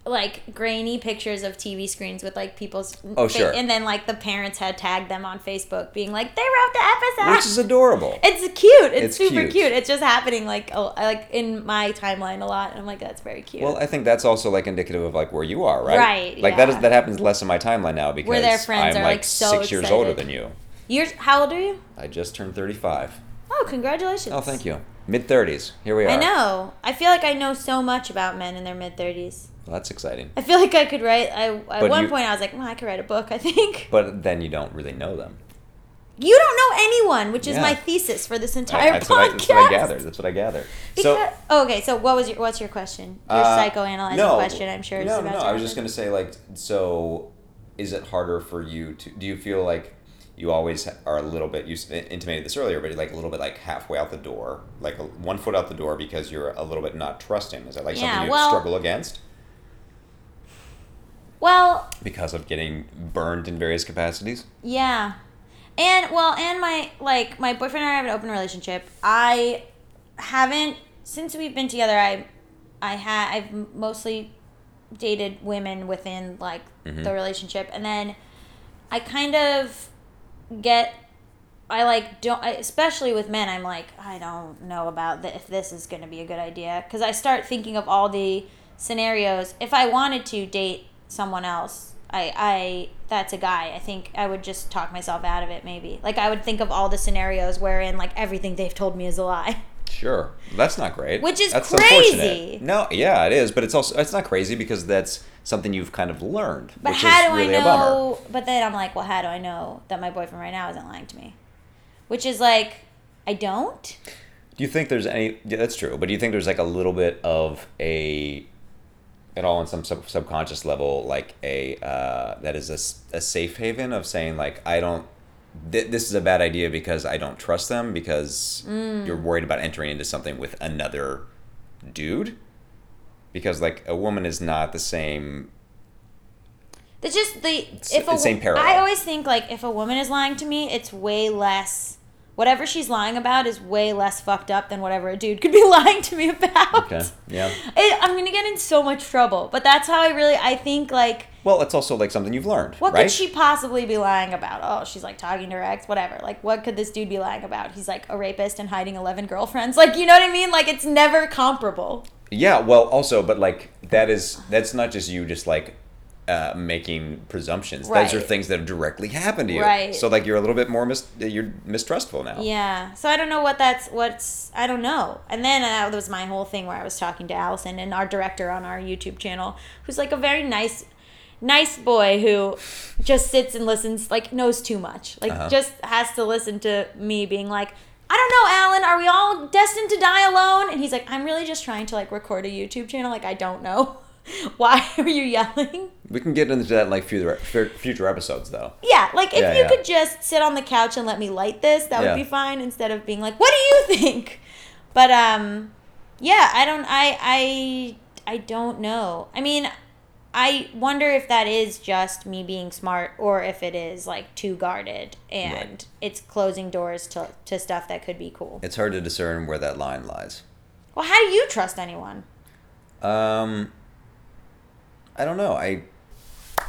like grainy pictures of TV screens with like people's Oh, sure. and then like the parents had tagged them on Facebook being like they wrote the episode. which is adorable. it's cute. It's, It's super cute. cute. It's just happening like a, like in my timeline a lot, and I'm like that's very cute. Well, I think that's also like indicative of like where you are, right? Right, Like that is that happens less in my timeline now because their friends I'm are, like, like, so six years older than you. You're how old are you? I just turned thirty-five. Oh, congratulations. Oh, thank you. Mid thirties. Here we are. I know. I feel like I know so much about men in their mid thirties. Well, that's exciting. I feel like I could write. I at But one you- point I was like, well, I could write a book. I think But then you don't really know them. you don't know anyone, which is Yeah. my thesis for this I- entire that's, podcast. what I, that's what I gathered. That's what I gathered. Because, so, oh, okay, so what was your what's your question? Your uh, psychoanalyzing no, question, I'm sure. No, about no. to I was just gonna say, like, so, is it harder for you to? Do you feel like you always are a little bit? You intimated this earlier, but like a little bit like halfway out the door, like one foot out the door because you're a little bit not trusting. Is that like Yeah, something you well- struggle against Well, because of getting burned in various capacities? yeah, and well, and my like my boyfriend and I have an open relationship. I haven't since we've been together. I I had I've mostly dated women within like Mhm. the relationship, and then I kind of get I like don't especially with men I'm like I don't know about the, if this is going to be a good idea. Cuz I start thinking of all the scenarios. If I wanted to date someone else I I that's a guy. I think I would just talk myself out of it maybe. Like I would think of all the scenarios wherein like everything they've told me is a lie Sure, that's not great. Which is that's crazy. No, yeah, it is, but it's also it's not crazy because that's something you've kind of learned, but which how is do really I a know but then I'm like well how do I know that my boyfriend right now isn't lying to me which is like I don't Do you think there's any? Yeah, that's true. But do you think there's like a little bit of a, at all on some sub- subconscious level, like a uh, that is a safe haven of saying like I don't. Th- this is a bad idea because I don't trust them because Mm. you're worried about entering into something with another dude. Because like a woman is not the same. It's just the It's- if a same parallel. I always think like if a woman is lying to me, it's way less whatever she's lying about is way less fucked up than whatever a dude could be lying to me about. Okay. Yeah. It, I'm gonna get in so much trouble, but that's how I really I think like Well, it's also like something you've learned, what right? could she possibly be lying about? Oh, she's like talking to her ex, whatever. Like what could this dude be lying about? He's like a rapist and hiding 11 girlfriends. Like you know what I mean? Like it's never comparable. Yeah, well, also, but like that is that's not just you just like uh, making presumptions. Those are things that have directly happened to you. Right. So like you're a little bit more mis- you're mistrustful now. Yeah. So I don't know what that's what's I don't know. And then uh, that was my whole thing where I was talking to Allison and our director on our YouTube channel, who's like a very nice nice boy who just sits and listens like knows too much. Like Uh-huh. just has to listen to me being like I don't know, Alan. Are we all destined to die alone? And he's like, I'm really just trying to like record a YouTube channel. Like, I don't know. Why are you yelling? We can get into that in, like future future episodes though. Yeah, like if Yeah, you yeah. could just sit on the couch and let me light this, that Yeah. would be fine instead of being like, "What do you think?" But um yeah, I don't I I I don't know. I mean, I wonder if that is just me being smart or if it is like too guarded and Right. it's closing doors to to stuff that could be cool. It's hard to discern where that line lies. Well, how do you trust anyone? Um, I don't know. I,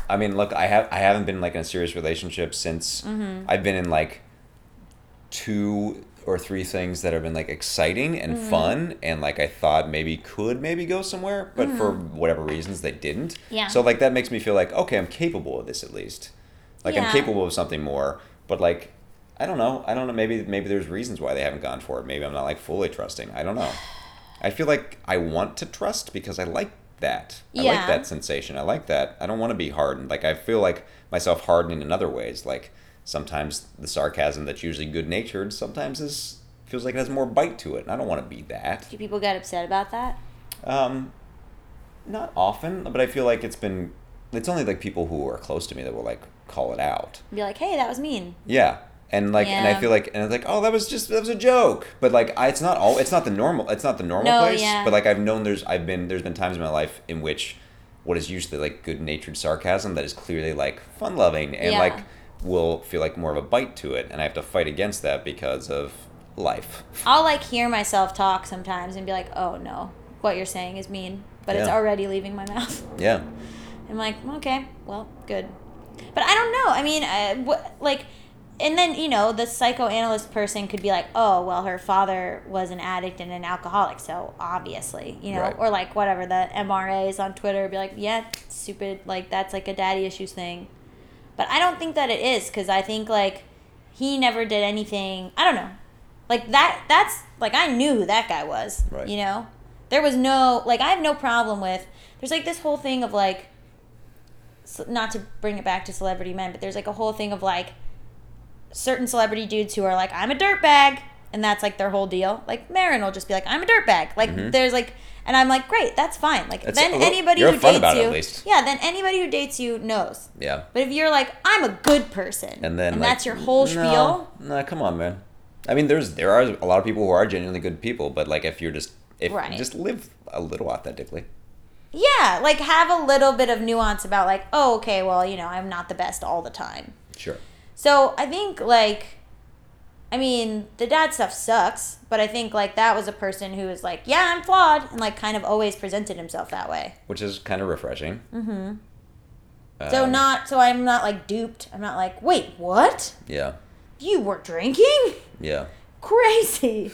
I mean, look, I have I haven't been like in a serious relationship since Mm-hmm. I've been in like two or three things that have been like exciting and Mm-hmm. fun and like I thought maybe could maybe go somewhere, but for whatever reasons they didn't. Mm-hmm. Yeah. So like that makes me feel like okay, I'm capable of this at least. Like I'm capable of something more, but like. I don't know. I don't know. Maybe maybe there's reasons why they haven't gone for it. Maybe I'm not like fully trusting. I don't know. I feel like I want to trust because I like that. I like that sensation. I like that. I don't want to be hardened. Like I feel like myself hardening in other ways. Like sometimes the sarcasm that's usually good natured sometimes is feels like it has more bite to it, and I don't want to be that. Do people get upset about that? Um, not often, but I feel like it's been. It's only like people who are close to me that will like call it out. Be like, "Hey, that was mean." Yeah. And like, and I feel like, and it's like, oh, that was just that was a joke. But like, I, it's not all. It's not the normal. It's not the normal No, place. yeah. But like, I've known there's, I've been, there's been times in my life in which, what is usually like good natured sarcasm that is clearly like fun loving and Yeah. like will feel like more of a bite to it, and I have to fight against that because of life. I'll like hear myself talk sometimes and be like, "Oh no, what you're saying is mean," but it's already leaving my mouth. Yeah. I'm like, okay, well, good. But I don't know. I mean, uh, what like, and then you know, the psychoanalyst person could be like, oh, well, her father was an addict and an alcoholic, so obviously, you know, Right. or like whatever the MRAs on Twitter be like, yeah, stupid, like that's like a daddy issues thing. But I don't think that it is because I think like he never did anything. I don't know. Like that. That's like I knew who that guy was. Right. You know, there was no like I have no problem with. There's like this whole thing of like not to bring it back to celebrity men, but there's like a whole thing of like certain celebrity dudes who are like, I'm a dirtbag, and that's like their whole deal. Like Maron will just be like, I'm a dirtbag. Like there's like, and I'm like, great, that's fine. Like Mm-hmm. That's- then well, anybody who dates about it, you, at least. yeah, then anybody who dates you knows. Yeah. But if you're like, I'm a good person, And then like, that's your whole spiel, No, nah, come on, man. I mean, there's there are a lot of people who are genuinely good people, but like if you're just if Right. just live a little authentically. yeah, like have a little bit of nuance about like, oh, okay, well, you know, I'm not the best all the time. Sure. So I think like I mean, the dad stuff sucks, but I think like that was a person who was like, Yeah, I'm flawed and like kind of always presented himself that way. Which is kind of refreshing. Mm-hmm. so not so I'm not like duped. I'm not like, wait, what? Yeah. You were drinking? Yeah. Crazy.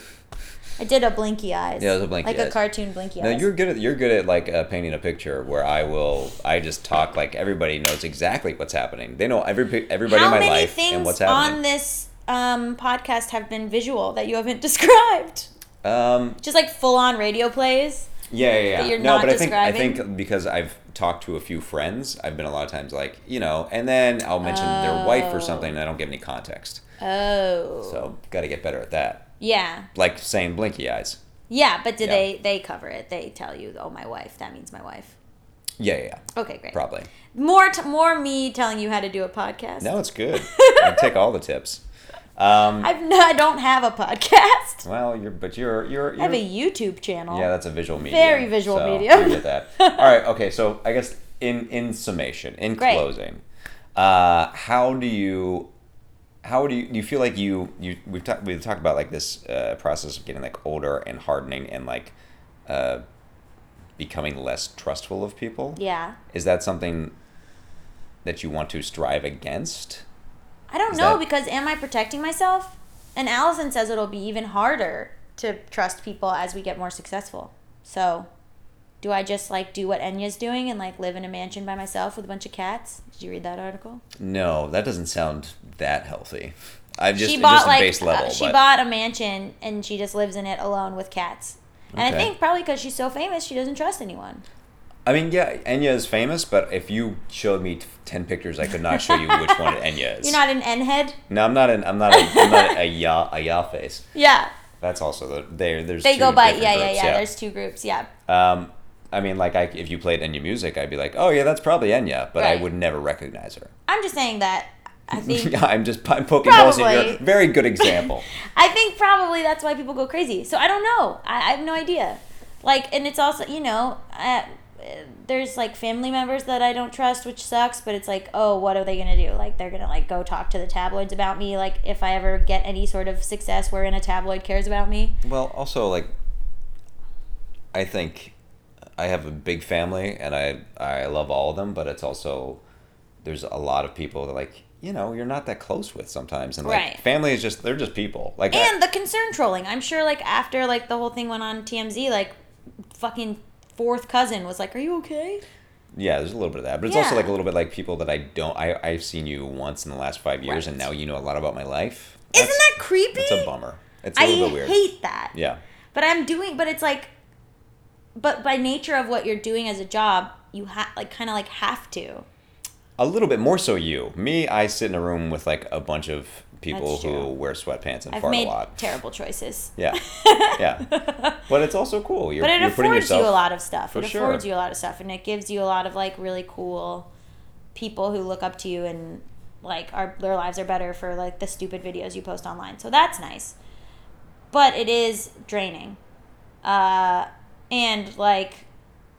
I did a blinky eyes. Yeah, it was a blinky Like a cartoon blinky No, eyes. No, you're good at you're good at like uh, painting a picture where I will I just talk like everybody knows exactly what's happening. They know every everybody How in my many life things and what's happening. on this um, podcast have been visual that you haven't described? um, Just like full on radio plays. Yeah, yeah, yeah. no, but I think I think because I've talked to a few friends, I've been a lot of times like you know, and then I'll mention their wife or Oh. something, and I don't give any context. Oh. So got to get better at that. Yeah. Like saying blinky eyes. Yeah, but did Yeah. they they cover it? They tell you, "Oh, my wife." That means my wife. Yeah, yeah, yeah. Okay, great. Probably. More t- more me telling you how to do a podcast. No, it's good. I take all the tips. Um, I've no, I don't have a podcast. well, you're but you're you're, I you're have a YouTube channel. yeah, that's a visual medium. Very visual so medium. I get that. All right, okay. So I guess in in summation, in Great. closing, uh, how do you how do you do you feel like you you we've talked we've talked about like this uh, process of getting like older and hardening and like uh, becoming less trustful of people. Yeah. Is that something that you want to strive against? I don't Is know that- because am I protecting myself? And Allison says it'll be even harder to trust people as we get more successful. So, do I just like do what Enya's doing and like live in a mansion by myself with a bunch of cats? Did you read that article? No, that doesn't sound that healthy. I've just she just bought a like base level, uh, she but bought a mansion and she just lives in it alone with cats. And I think probably because she's so famous, she doesn't trust anyone. I mean, yeah, Enya is famous, but if you showed me t- ten pictures, I could not show you which one Enya is. You're not an N head. No, I'm not an. I'm not. A, I'm not a ya a ya face. Yeah, That's also the there. There's they two go by yeah, yeah, groups, yeah, There's two groups. Yeah, Um, I mean, like, I, if you played Enya music, I'd be like, oh yeah, that's probably Enya, but I would never recognize her. I'm just saying that. I think Yeah, I'm just I'm poking holes in your very good example. I think probably that's why people go crazy. So I don't know. I, I have no idea. Like, and it's also you know, uh, there's like family members that I don't trust, which sucks. But it's like, oh, what are they gonna do? Like, they're gonna like go talk to the tabloids about me. Like, if I ever get any sort of success wherein a tabloid cares about me. well, also like, I think I have a big family, and I I love all of them, but it's also there's a lot of people that like you know you're not that close with sometimes, and like Right. family is just they're just people. Like I- And the concern trolling. I'm sure like after like the whole thing went on TMZ, like fucking fourth cousin was like, "Are you okay?" Yeah, there's a little bit of that, but it's also like a little bit like people that I don't. I I've seen you once in the last five years, and now you know a lot about my life. Isn't that creepy? It's a bummer. It's a I little bit weird. I hate that. yeah, But I'm doing. But it's like, but by nature of what you're doing as a job, you have like kind of like have to. a little bit more so you. Me, I sit in a room with like a bunch of people who wear sweatpants and I've fart made a lot. terrible choices. Yeah, yeah. But it's also cool. You're, But it affords yourself. you a lot of stuff. For it sure. affords you a lot of stuff, and it gives you a lot of like really cool people who look up to you and like are their lives are better for like the stupid videos you post online. So that's nice. But it is draining, uh, and like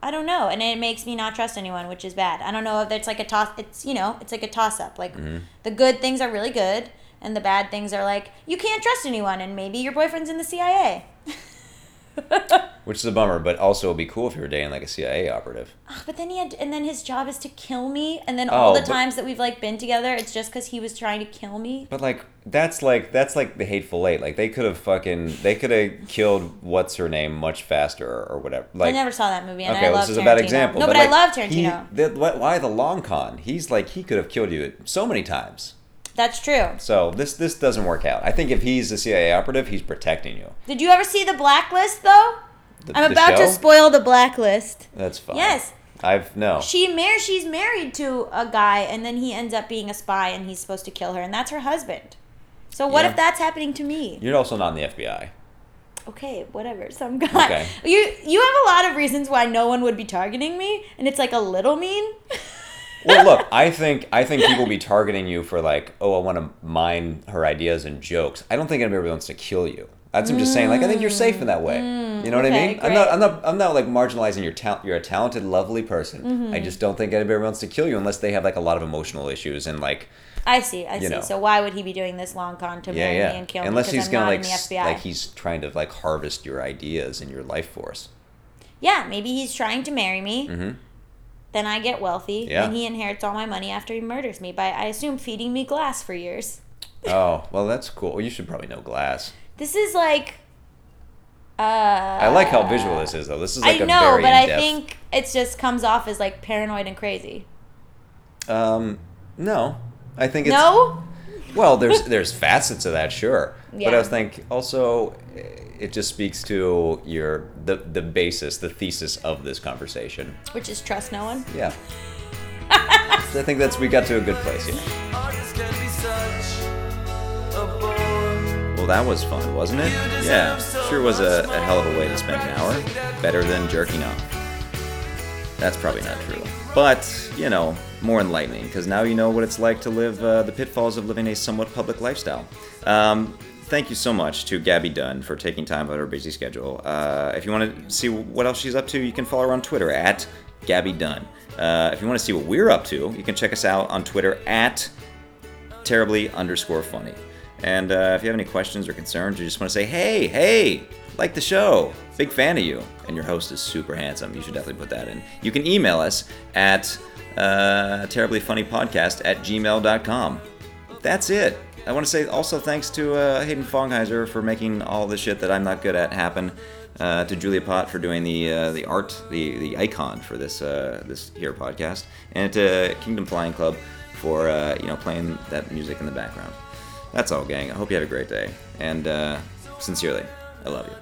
I don't know, and it makes me not trust anyone, which is bad. I don't know if it's like a toss. It's you know, it's like a toss up. Like Mm-hmm. the good things are really good, and the bad things are like you can't trust anyone, and maybe your boyfriend's in the CIA. Which is a bummer, but also it'd be cool if you were dating like a CIA operative. Ah, But then he had, and then his job is to kill me, and then all Oh, the but- times that we've like been together, it's just because he was trying to kill me. But like that's like that's like the hateful eight. Like they could have fucking they could have killed what's her name much faster or, whatever. Like I never saw that movie, and okay, I well, love this is Tarantino. a bad example. No, but, like, I love he- Tarantino. the, why why the long con? He's like he could have killed you so many times. That's true. So this this doesn't work out. I think if he's a CIA operative, he's protecting you. Did you ever see the Blacklist though? The- I'm the about show? to spoil the Blacklist. That's fine. Yes. I've no. She mar- she's married to a guy, and then he ends up being a spy, and he's supposed to kill her, and that's her husband. So what Yeah. if that's happening to me? You're also not in the FBI. okay, whatever. Some guy. Okay. You you have a lot of reasons why no one would be targeting me, and it's like a little mean. Well, look, I think I think people be targeting you for like, oh, I want to mine her ideas and jokes. I don't think anybody wants to kill you. That's I'm just saying. Like, I think you're safe in that way. you know what I Mm, okay, mean? I'm not. I'm not. I'm not like marginalizing your talent. You're a talented, lovely person. Mm-hmm. I just don't think anybody wants to kill you unless they have like a lot of emotional issues and like, I see. I see. know. So why would he be doing this long con to yeah, marry yeah. me and kill Unless me he's I'm gonna like, in the s- FBI? like he's trying to like harvest your ideas and your life force. yeah, maybe he's trying to marry me. Mm-hmm. Then I get wealthy, Yeah. and he inherits all my money after he murders me by, I assume, feeding me glass for years. Oh, well, that's cool. Well, you should probably know glass. This is like. Uh, I like how visual this is, though. This is like I a know, but I think it just comes off as like paranoid and crazy. Um, no, I think it's No? Well, there's there's facets of that, sure. But I think also it just speaks to your the the basis, the thesis of this conversation. Which is trust no one. Yeah. so I think that's we got to a good place here. Artists can be such a bore. Well, that was fun, wasn't it? Yeah, sure was a, a hell of a way to spend an hour. Better than jerking off. That's probably not true. But, you know, more enlightening, because now you know what it's like to live uh, the pitfalls of living a somewhat public lifestyle. Um, thank you so much to Gabby Dunn for taking time out of her busy schedule. Uh, if you want to see what else she's up to, you can follow her on Twitter at Gabby Dunn. Uh, if you want to see what we're up to, you can check us out on Twitter at terribly underscore funny. And uh, if you have any questions or concerns, or just want to say, hey, hey, like the show, big fan of you, and your host is super handsome, you should definitely put that in. You can email us at uh, podcast at gmail.com. That's it. I want to say also thanks to uh, Hayden Fongheiser for making all the shit that I'm not good at happen. Uh, to Julia Pott for doing the uh, the art, the the icon for this uh, this here podcast, and to Kingdom Flying Club for uh, you know playing that music in the background. That's all, gang. I hope you have a great day, and uh, sincerely, I love you.